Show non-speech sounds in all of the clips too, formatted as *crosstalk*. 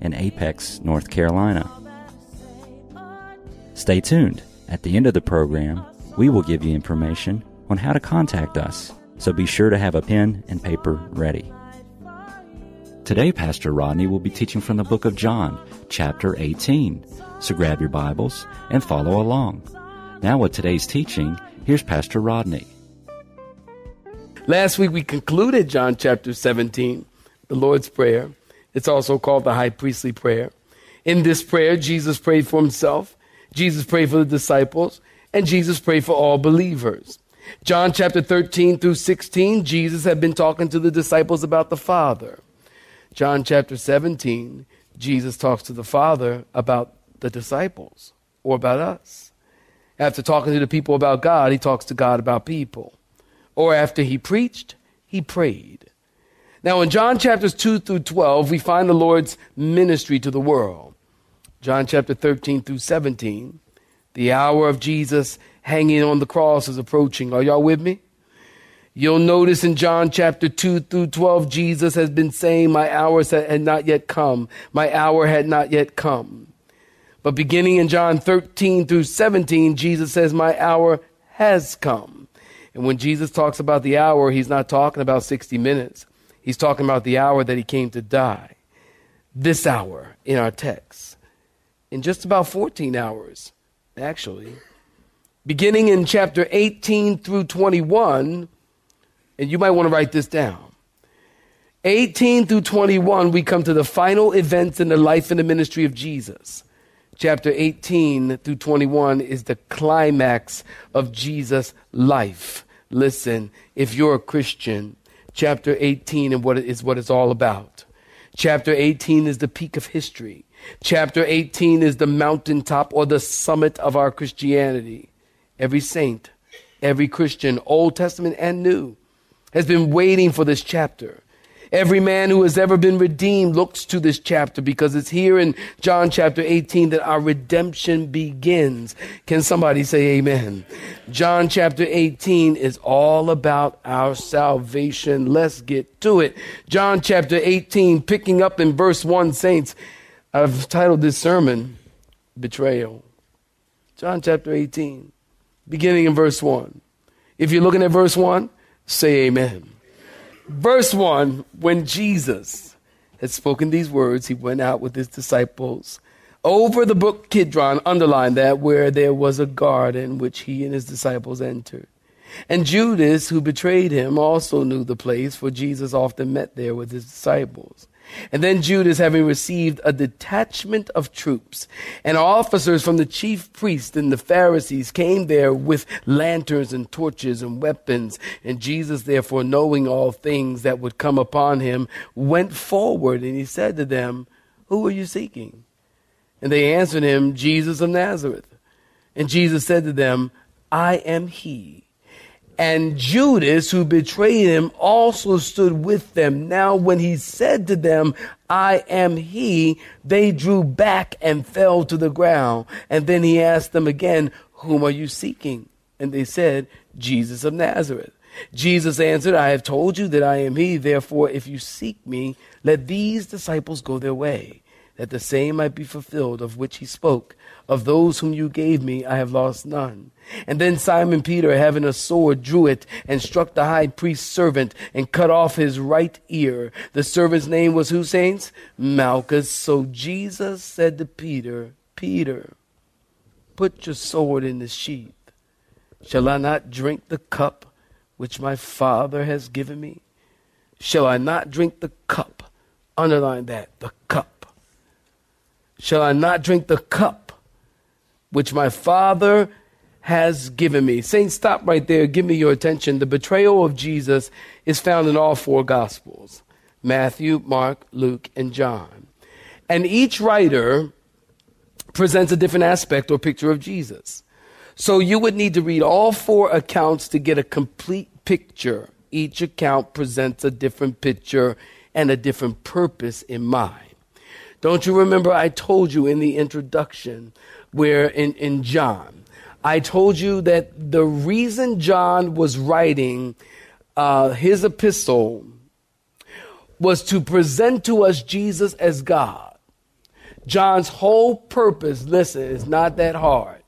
in Apex, North Carolina. Stay tuned. At the end of the program, we will give you information on how to contact us, so be sure to have a pen and paper ready. Today, Pastor Rodney will be teaching from the book of John, chapter 18. So grab your Bibles and follow along. Now, with today's teaching, here's Pastor Rodney. Last week we concluded John chapter 17, the Lord's Prayer. It's also called the high priestly prayer. In this prayer, Jesus prayed for himself, Jesus prayed for the disciples, and Jesus prayed for all believers. John chapter 13 through 16, Jesus had been talking to the disciples about the Father. John chapter 17, Jesus talks to the Father about the disciples or about us. After talking to the people about God, he talks to God about people. Or after he preached, he prayed. Now, in John chapters 2 through 12, we find the Lord's ministry to the world. John chapter 13 through 17, the hour of Jesus hanging on the cross is approaching. Are y'all with me? You'll notice in John chapter 2 through 12, Jesus has been saying, My hour had not yet come. My hour had not yet come. But beginning in John 13 through 17, Jesus says, My hour has come. And when Jesus talks about the hour, he's not talking about 60 minutes. He's talking about the hour that he came to die. This hour in our text. In just about 14 hours, actually. Beginning in chapter 18 through 21, and you might want to write this down. 18 through 21, we come to the final events in the life and the ministry of Jesus. Chapter 18 through 21 is the climax of Jesus' life. Listen, if you're a Christian, chapter 18 and what it is what it's all about. Chapter 18 is the peak of history. Chapter 18 is the mountaintop or the summit of our Christianity. Every saint, every Christian, Old Testament and New, has been waiting for this chapter. Every man who has ever been redeemed looks to this chapter because it's here in John chapter 18 that our redemption begins. Can somebody say amen? John chapter 18 is all about our salvation. Let's get to it. John chapter 18, picking up in verse 1, saints. I've titled this sermon, Betrayal. John chapter 18, beginning in verse 1. If you're looking at verse 1, say amen. Verse 1 When Jesus had spoken these words, he went out with his disciples over the brook Kidron, underline that, where there was a garden which he and his disciples entered. And Judas, who betrayed him, also knew the place, for Jesus often met there with his disciples. And then Judas, having received a detachment of troops and officers from the chief priests and the Pharisees, came there with lanterns and torches and weapons. And Jesus, therefore, knowing all things that would come upon him, went forward and he said to them, Who are you seeking? And they answered him, Jesus of Nazareth. And Jesus said to them, I am he. And Judas, who betrayed him, also stood with them. Now, when he said to them, I am he, they drew back and fell to the ground. And then he asked them again, Whom are you seeking? And they said, Jesus of Nazareth. Jesus answered, I have told you that I am he. Therefore, if you seek me, let these disciples go their way, that the same might be fulfilled of which he spoke. Of those whom you gave me, I have lost none. And then Simon Peter, having a sword, drew it and struck the high priest's servant and cut off his right ear. The servant's name was who, saints? Malchus. So Jesus said to Peter, Peter, put your sword in the sheath. Shall I not drink the cup which my Father has given me? Shall I not drink the cup? Underline that, the cup. Shall I not drink the cup which my Father has given me. Saints, stop right there. Give me your attention. The betrayal of Jesus is found in all four Gospels Matthew, Mark, Luke, and John. And each writer presents a different aspect or picture of Jesus. So you would need to read all four accounts to get a complete picture. Each account presents a different picture and a different purpose in mind. Don't you remember I told you in the introduction where in, in John, I told you that the reason John was writing uh, his epistle was to present to us Jesus as God. John's whole purpose, listen, is not that hard.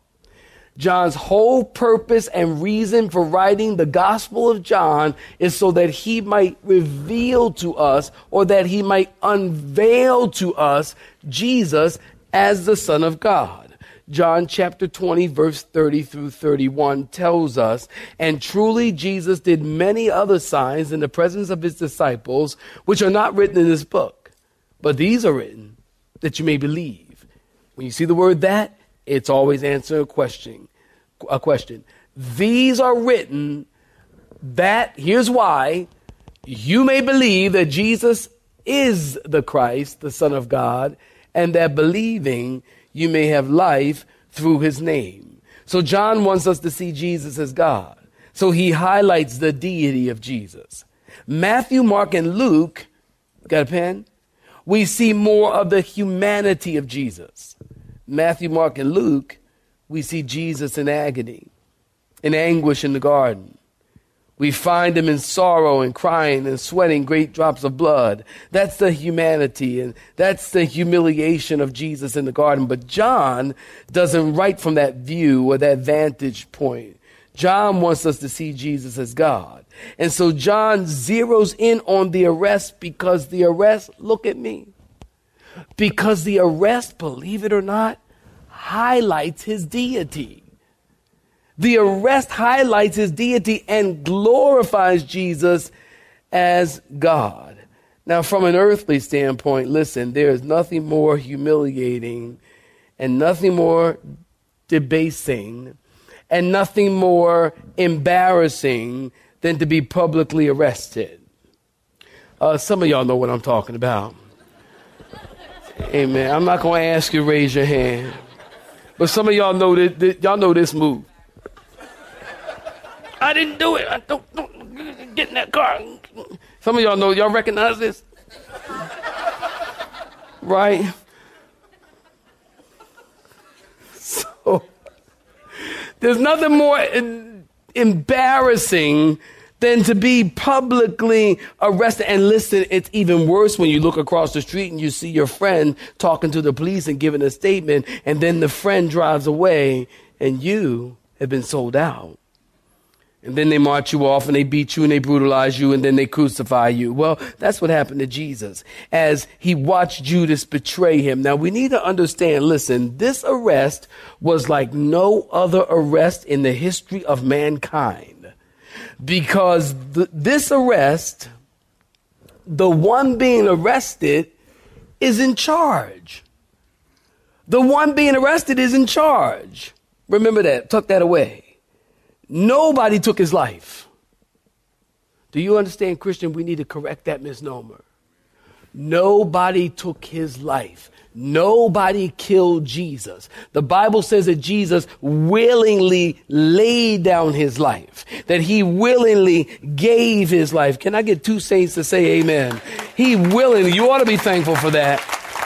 John's whole purpose and reason for writing the Gospel of John is so that he might reveal to us or that he might unveil to us Jesus as the Son of God. John chapter 20, verse 30 through 31 tells us, And truly Jesus did many other signs in the presence of his disciples, which are not written in this book, but these are written that you may believe. When you see the word that, it's always answer a question. A question. These are written that, here's why, you may believe that Jesus is the Christ, the Son of God, and that believing you may have life through his name. So John wants us to see Jesus as God. So he highlights the deity of Jesus. Matthew, Mark, and Luke, got a pen? We see more of the humanity of Jesus. Matthew, Mark, and Luke, we see Jesus in agony, in anguish in the garden. We find him in sorrow and crying and sweating great drops of blood. That's the humanity and that's the humiliation of Jesus in the garden. But John doesn't write from that view or that vantage point. John wants us to see Jesus as God. And so John zeroes in on the arrest because the arrest, look at me, because the arrest, believe it or not, highlights his deity. The arrest highlights his deity and glorifies Jesus as God. Now, from an earthly standpoint, listen, there is nothing more humiliating and nothing more debasing and nothing more embarrassing than to be publicly arrested. Uh, some of y'all know what I'm talking about. Amen. I'm not going to ask you to raise your hand, but some of y'all know that, y'all know this move. I didn't do it. I don't, don't get in that car. Some of y'all know, y'all recognize this? right? So, there's nothing more embarrassing than to be publicly arrested. And listen, it's even worse when you look across the street and you see your friend talking to the police and giving a statement, and then the friend drives away and you have been sold out. And then they march you off and they beat you and they brutalize you and then they crucify you. Well, that's what happened to Jesus as he watched Judas betray him. Now we need to understand, listen, this arrest was like no other arrest in the history of mankind. Because th- this arrest, the one being arrested is in charge. The one being arrested is in charge. Remember that. Tuck that away. Nobody took his life. Do you understand, Christian? We need to correct that misnomer. Nobody took his life. Nobody killed Jesus. The Bible says that Jesus willingly laid down his life, that he willingly gave his life. Can I get two saints to say amen? He willingly, you ought to be thankful for that.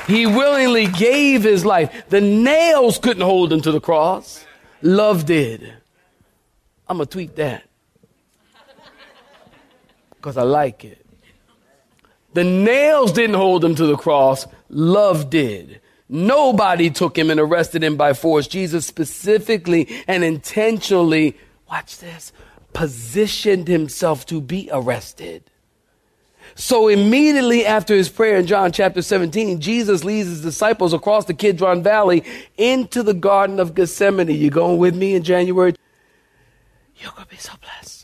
He willingly gave his life. The nails couldn't hold him to the cross. Love did. I'm going to tweet that because I like it. The nails didn't hold him to the cross, love did. Nobody took him and arrested him by force. Jesus specifically and intentionally, watch this, positioned himself to be arrested. So immediately after his prayer in John chapter 17, Jesus leads his disciples across the Kidron Valley into the Garden of Gethsemane. You going with me in January you're going to be so blessed.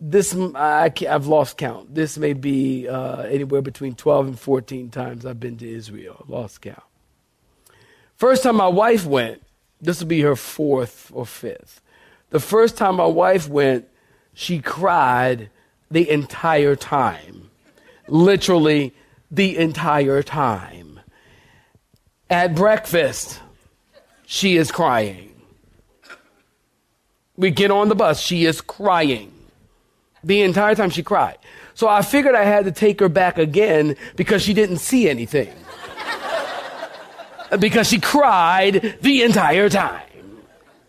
This, I, have lost count. This may be uh, anywhere between 12 and 14 times I've been to Israel. Lost count. First time my wife went, this will be her fourth or fifth. The first time my wife went, she cried the entire time. literally the entire time. At breakfast, she is crying. We get on the bus, she is crying. The entire time she cried. So I figured I had to take her back again because she didn't see anything. *laughs* because she cried the entire time.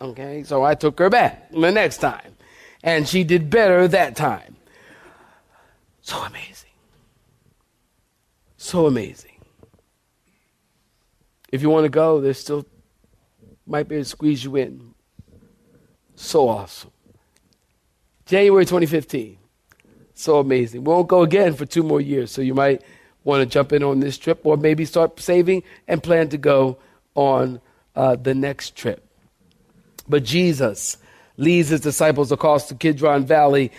Okay, so I took her back the next time. And she did better that time. So amazing. So amazing. If you want to go, there's still might be able to squeeze you in. So awesome. January 2015. So amazing. We won't go again for two more years, so you might want to jump in on this trip or maybe start saving and plan to go on uh, the next trip. But Jesus leads his disciples across the Kidron Valley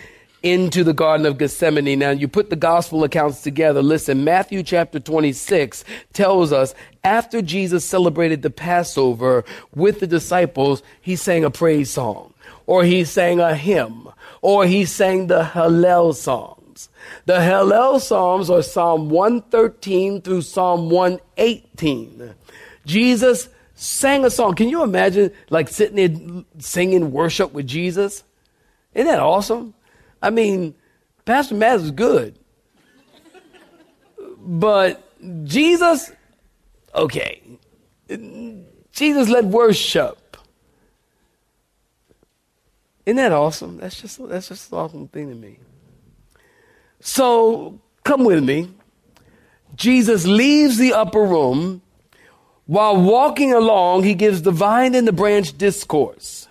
into the Garden of Gethsemane. Now, you put the gospel accounts together. Listen, Matthew chapter 26 tells us after Jesus celebrated the Passover with the disciples, he sang a praise song, or he sang a hymn, or he sang the Hallel Psalms. The Hallel Psalms are Psalm 113 through Psalm 118. Jesus sang a song. Can you imagine like sitting there singing worship with Jesus? Isn't that awesome? I mean, Pastor Matt is good. But Jesus, okay. Jesus led worship. Isn't that awesome? That's just that's just an awesome thing to me. So come with me. Jesus leaves the upper room. While walking along, he gives the vine and the branch discourse.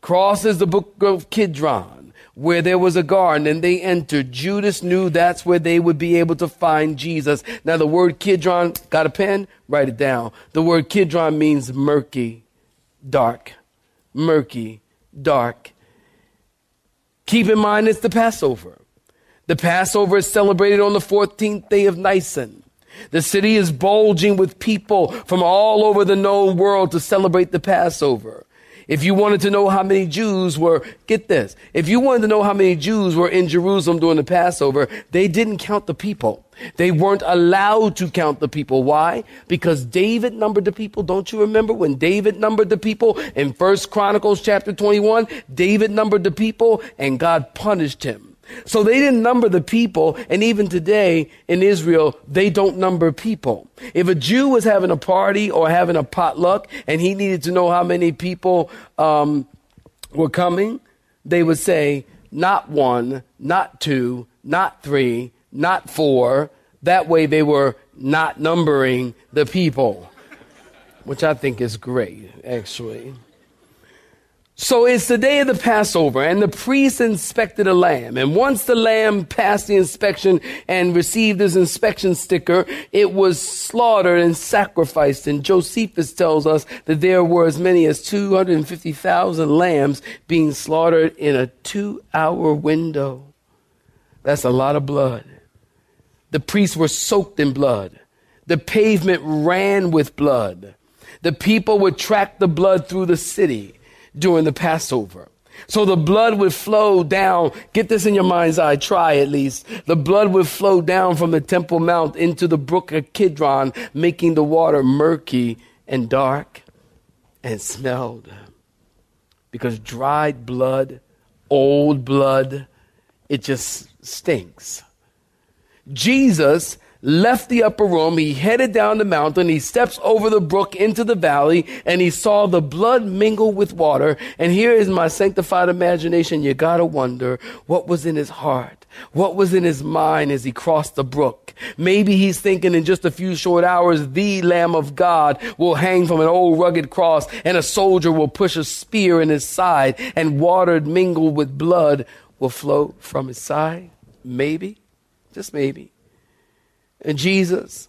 Crosses the book of Kidron where there was a garden and they entered. Judas knew that's where they would be able to find Jesus. Now the word Kidron, got a pen? Write it down. The word Kidron means murky, dark, murky, dark. Keep in mind it's the Passover. The Passover is celebrated on the 14th day of Nisan. The city is bulging with people from all over the known world to celebrate the Passover. If you wanted to know how many Jews were, get this, if you wanted to know how many Jews were in Jerusalem during the Passover, they didn't count the people. They weren't allowed to count the people. Why? Because David numbered the people. Don't you remember when David numbered the people in First Chronicles chapter 21? David numbered the people and God punished him. So they didn't number the people, and even today in Israel, they don't number people. If a Jew was having a party or having a potluck, and he needed to know how many people um, were coming, they would say, not one, not two, not three, not four. That way they were not numbering the people, which I think is great, actually. So it's the day of the Passover, and the priest inspected a lamb. And once the lamb passed the inspection and received his inspection sticker, it was slaughtered and sacrificed. And Josephus tells us that there were as many as 250,000 lambs being slaughtered in a two hour window. That's a lot of blood. The priests were soaked in blood. The pavement ran with blood. The people would track the blood through the city during the Passover. So the blood would flow down. Get this in your mind's eye. Try at least. The blood would flow down from the Temple Mount into the brook of Kidron, making the water murky and dark and smelled. Because dried blood, old blood, it just stinks. Jesus left the upper room. He headed down the mountain. He steps over the brook into the valley and he saw the blood mingle with water. And here is my sanctified imagination. You gotta wonder what was in his heart. What was in his mind as he crossed the brook? Maybe he's thinking in just a few short hours, the Lamb of God will hang from an old rugged cross and a soldier will push a spear in his side and water mingled with blood will flow from his side. Maybe, just maybe. And Jesus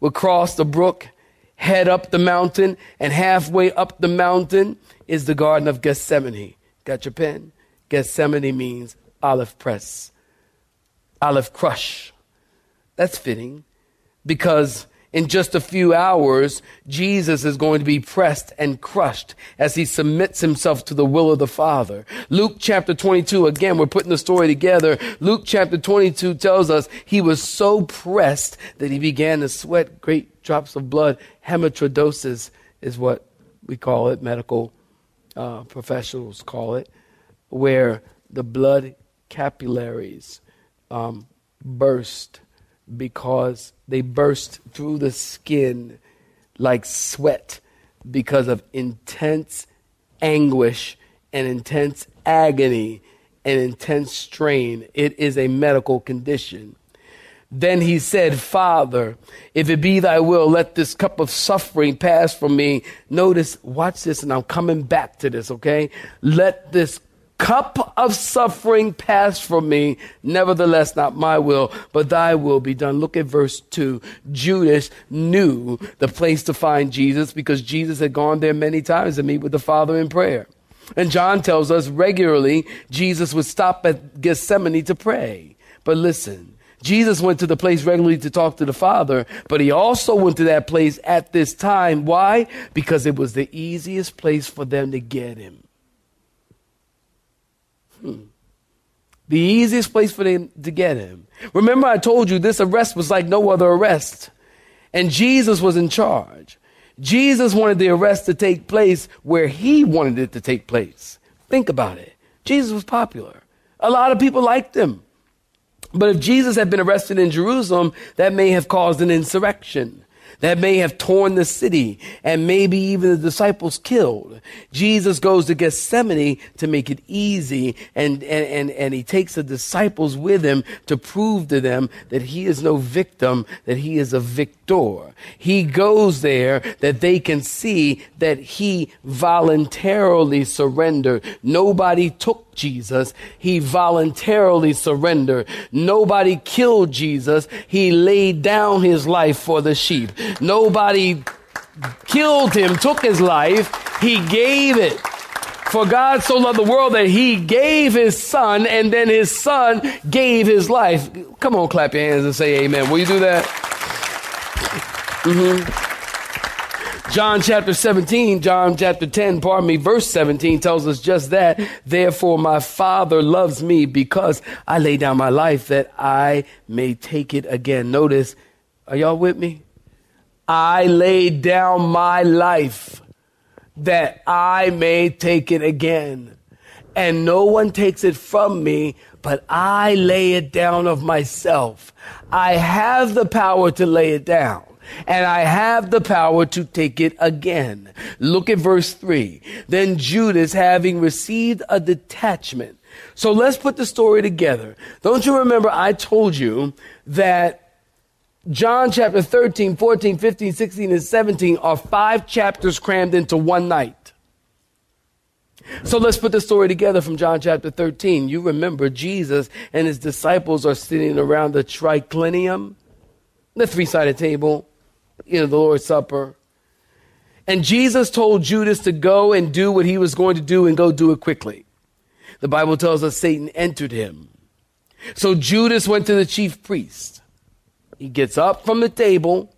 would cross the brook, head up the mountain, and halfway up the mountain is the Garden of Gethsemane. Got your pen? Gethsemane means olive press, olive crush. That's fitting because in just a few hours, Jesus is going to be pressed and crushed as he submits himself to the will of the Father. Luke chapter 22, again, we're putting the story together. Luke chapter 22 tells us he was so pressed that he began to sweat great drops of blood. Hematidrosis is what we call it, medical uh, professionals call it, where the blood capillaries um, burst because they burst through the skin like sweat because of intense anguish and intense agony and intense strain. It is a medical condition. Then he said, Father, if it be thy will, let this cup of suffering pass from me. Notice, watch this, and I'm coming back to this, okay? Let this cup of suffering pass from me. Nevertheless, not my will, but thy will be done. Look at verse 2. Judas knew the place to find Jesus because Jesus had gone there many times to meet with the Father in prayer. And John tells us regularly Jesus would stop at Gethsemane to pray. But listen, Jesus went to the place regularly to talk to the Father, but he also went to that place at this time. Why? Because it was the easiest place for them to get him. The easiest place for them to get him. Remember, I told you this arrest was like no other arrest. And Jesus was in charge. Jesus wanted the arrest to take place where he wanted it to take place. Think about it. Jesus was popular. A lot of people liked him. But if Jesus had been arrested in Jerusalem, that may have caused an insurrection that may have torn the city and maybe even the disciples killed. Jesus goes to Gethsemane to make it easy and, and, and, and he takes the disciples with him to prove to them that he is no victim, that he is a victor. He goes there that they can see that he voluntarily surrendered. Nobody took Jesus. He voluntarily surrendered. Nobody killed Jesus. He laid down his life for the sheep. Nobody killed him, took his life. He gave it. For God so loved the world that he gave his son, and then his son gave his life. Come on, clap your hands and say amen. Will you do that? Mm-hmm. John chapter 17, John chapter 10, pardon me, verse 17 tells us just that. Therefore, my Father loves me because I lay down my life that I may take it again. Notice, are y'all with me? I lay down my life that I may take it again. And no one takes it from me, but I lay it down of myself. I have the power to lay it down. And I have the power to take it again. Look at verse 3. Then Judas, having received a detachment. So let's put the story together. Don't you remember I told you that John chapter 13, 14, 15, 16, and 17 are five chapters crammed into one night. So let's put the story together from John chapter 13. You remember Jesus and his disciples are sitting around the triclinium, the three sided table, you know, the Lord's Supper. And Jesus told Judas to go and do what he was going to do and go do it quickly. The Bible tells us Satan entered him. So Judas went to the chief priest he gets up from the table.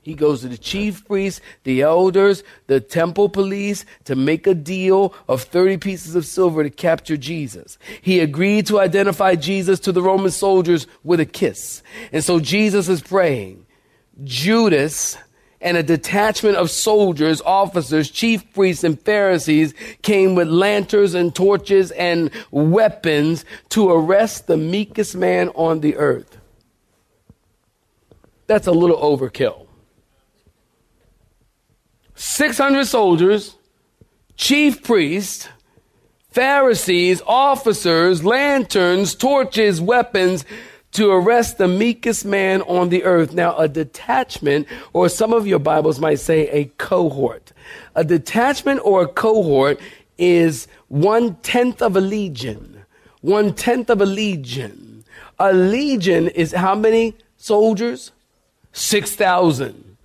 He goes to the chief priest, the elders, the temple police to make a deal of 30 pieces of silver to capture Jesus. He agreed to identify Jesus to the Roman soldiers with a kiss. And so Jesus is praying. Judas and a detachment of soldiers, officers, chief priests, and Pharisees came with lanterns and torches and weapons to arrest the meekest man on the earth that's a little overkill. 600 soldiers, chief priests, Pharisees, officers, lanterns, torches, weapons to arrest the meekest man on the earth. Now, a detachment, or some of your Bibles might say a cohort. A detachment or a cohort is one tenth of a legion. One tenth of a legion. A legion is how many soldiers? 6,000.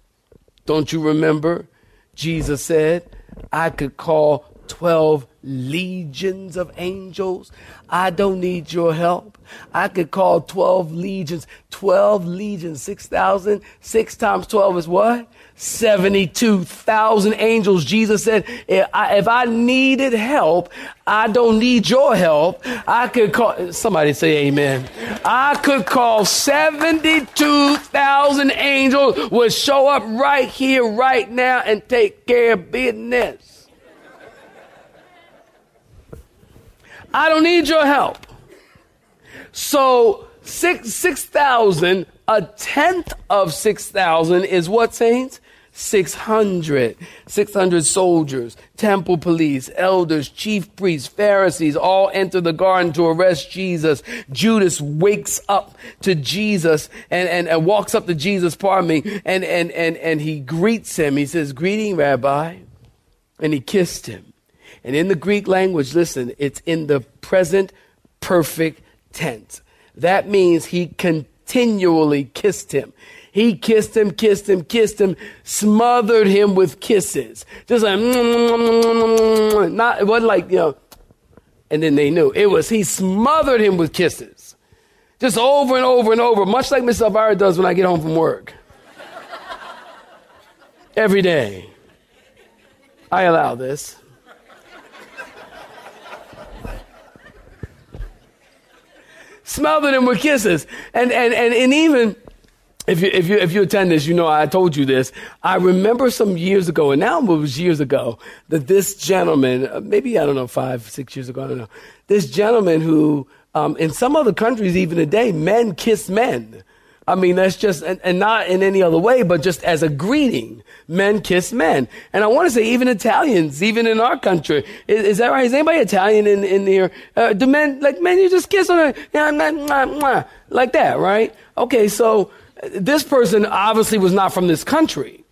Don't you remember? Jesus said, I could call 12 legions of angels. I don't need your help. I could call 12 legions. 12 legions, 6,000. 6 times 12 is what? 72,000 angels. Jesus said, if I, if I needed help, I don't need your help. I could call, somebody say amen. I could call 72,000 angels would show up right here, right now and take care of business. I don't need your help. So six six thousand, a tenth of six thousand is what saints? 600. 600 soldiers, temple police, elders, chief priests, Pharisees all enter the garden to arrest Jesus. Judas wakes up to Jesus and, and, and walks up to Jesus, pardon me, and, and, and, and he greets him. He says, Greeting, Rabbi. And he kissed him. And in the Greek language, listen, it's in the present perfect tense. That means he continually kissed him. He kissed him, kissed him, kissed him, smothered him with kisses. Just like, mm, mm, mm, not, it wasn't like, you know, and then they knew. It was, he smothered him with kisses. Just over and over and over, much like Miss Elvira does when I get home from work. Every day. I allow this. Smothered him with kisses. And, and, and, and even, if you, if you, if you attend this, you know I told you this. I remember some years ago, and now it was years ago, that this gentleman, uh, maybe, I don't know, five, six years ago, I don't know, this gentleman who, um, in some other countries, even today, men kiss men. I mean, that's just, and, and, not in any other way, but just as a greeting. Men kiss men. And I want to say, even Italians, even in our country, is, is that right? Is anybody Italian in, in here? Uh, do men, like, men, you just kiss on a, yeah like that, right? Okay, so uh, this person obviously was not from this country.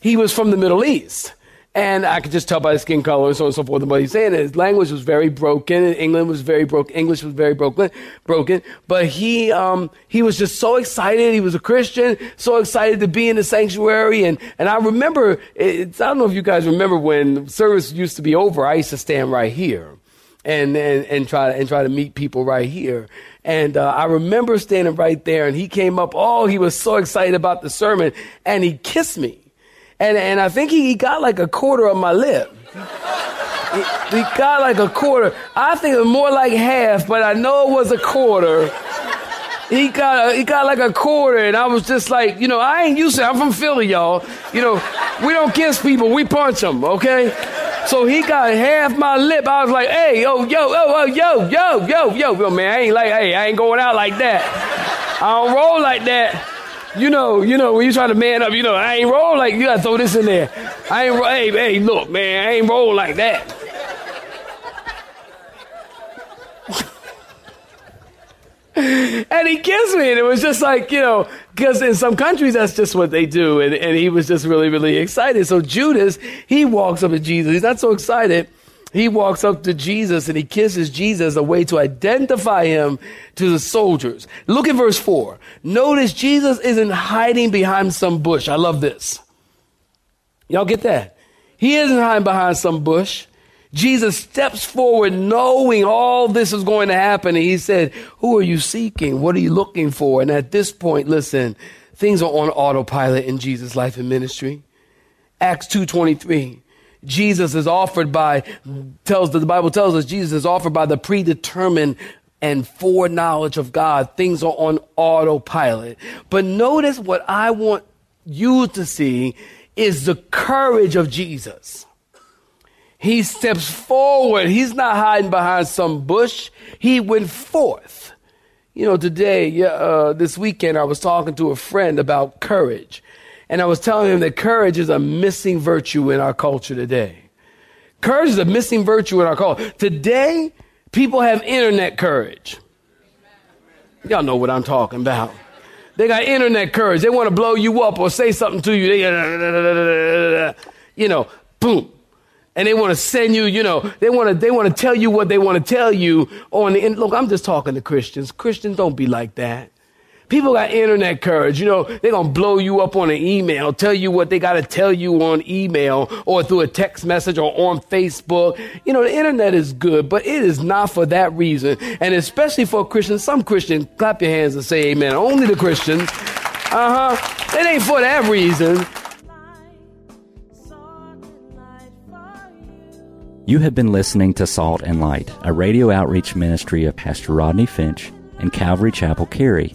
He was from the Middle East. And I could just tell by the skin color and so on and so forth. And what he's saying his language was very broken. And England was very broken. English was very broken. Broken. But he, um, he was just so excited. He was a Christian, so excited to be in the sanctuary. And, and I remember, I don't know if you guys remember when service used to be over, I used to stand right here and, and, and try, and try to meet people right here. And uh, I remember standing right there and he came up. Oh, he was so excited about the sermon and he kissed me and, and I think he, he got like a quarter of my lip. He, he got like a quarter. I think it was more like half, but I know it was a quarter. He got a, he got like a quarter, and I was just like, you know, I ain't used to. I'm from Philly, y'all. You know, we don't kiss people, we punch them, okay? So he got half my lip. I was like, hey, yo, yo, oh, oh, yo, yo, yo, yo, yo, man, I ain't like, hey, I ain't going out like that. I don't roll like that. You know, you know, when you try to man up, you know, I ain't roll like you gotta throw this in there. I ain't roll hey, hey, look, man, I ain't roll like that. *laughs* and he kissed me, and it was just like, you know, because in some countries that's just what they do. And, and he was just really, really excited. So Judas, he walks up to Jesus. He's not so excited he walks up to Jesus and he kisses Jesus, a way to identify him to the soldiers. Look at verse 4. Notice Jesus isn't hiding behind some bush. I love this. Y'all get that? He isn't hiding behind some bush. Jesus steps forward knowing all this is going to happen. And he said, Who are you seeking? What are you looking for? And at this point, listen, things are on autopilot in Jesus' life and ministry. Acts 2.23. Jesus is offered by, tells the Bible tells us Jesus is offered by the predetermined and foreknowledge of God. Things are on autopilot. But notice what I want you to see is the courage of Jesus. He steps forward. He's not hiding behind some bush. He went forth. You know, today, uh, this weekend, I was talking to a friend about courage. And I was telling him that courage is a missing virtue in our culture today. Courage is a missing virtue in our culture. Today, people have internet courage. Y'all know what I'm talking about. They got internet courage. They want to blow you up or say something to you. They, you know, boom. And they want to send you, you know, they want to, they want to tell you what they want to tell you on the, look, I'm just talking to Christians. Christians don't be like that. People got internet courage. You know, they're going to blow you up on an email, tell you what they got to tell you on email or through a text message or on Facebook. You know, the internet is good, but it is not for that reason. And especially for Christians, some Christians, clap your hands and say amen. Only the Christians. Uh huh. It ain't for that reason. You have been listening to Salt and Light, a radio outreach ministry of Pastor Rodney Finch and Calvary Chapel Cary,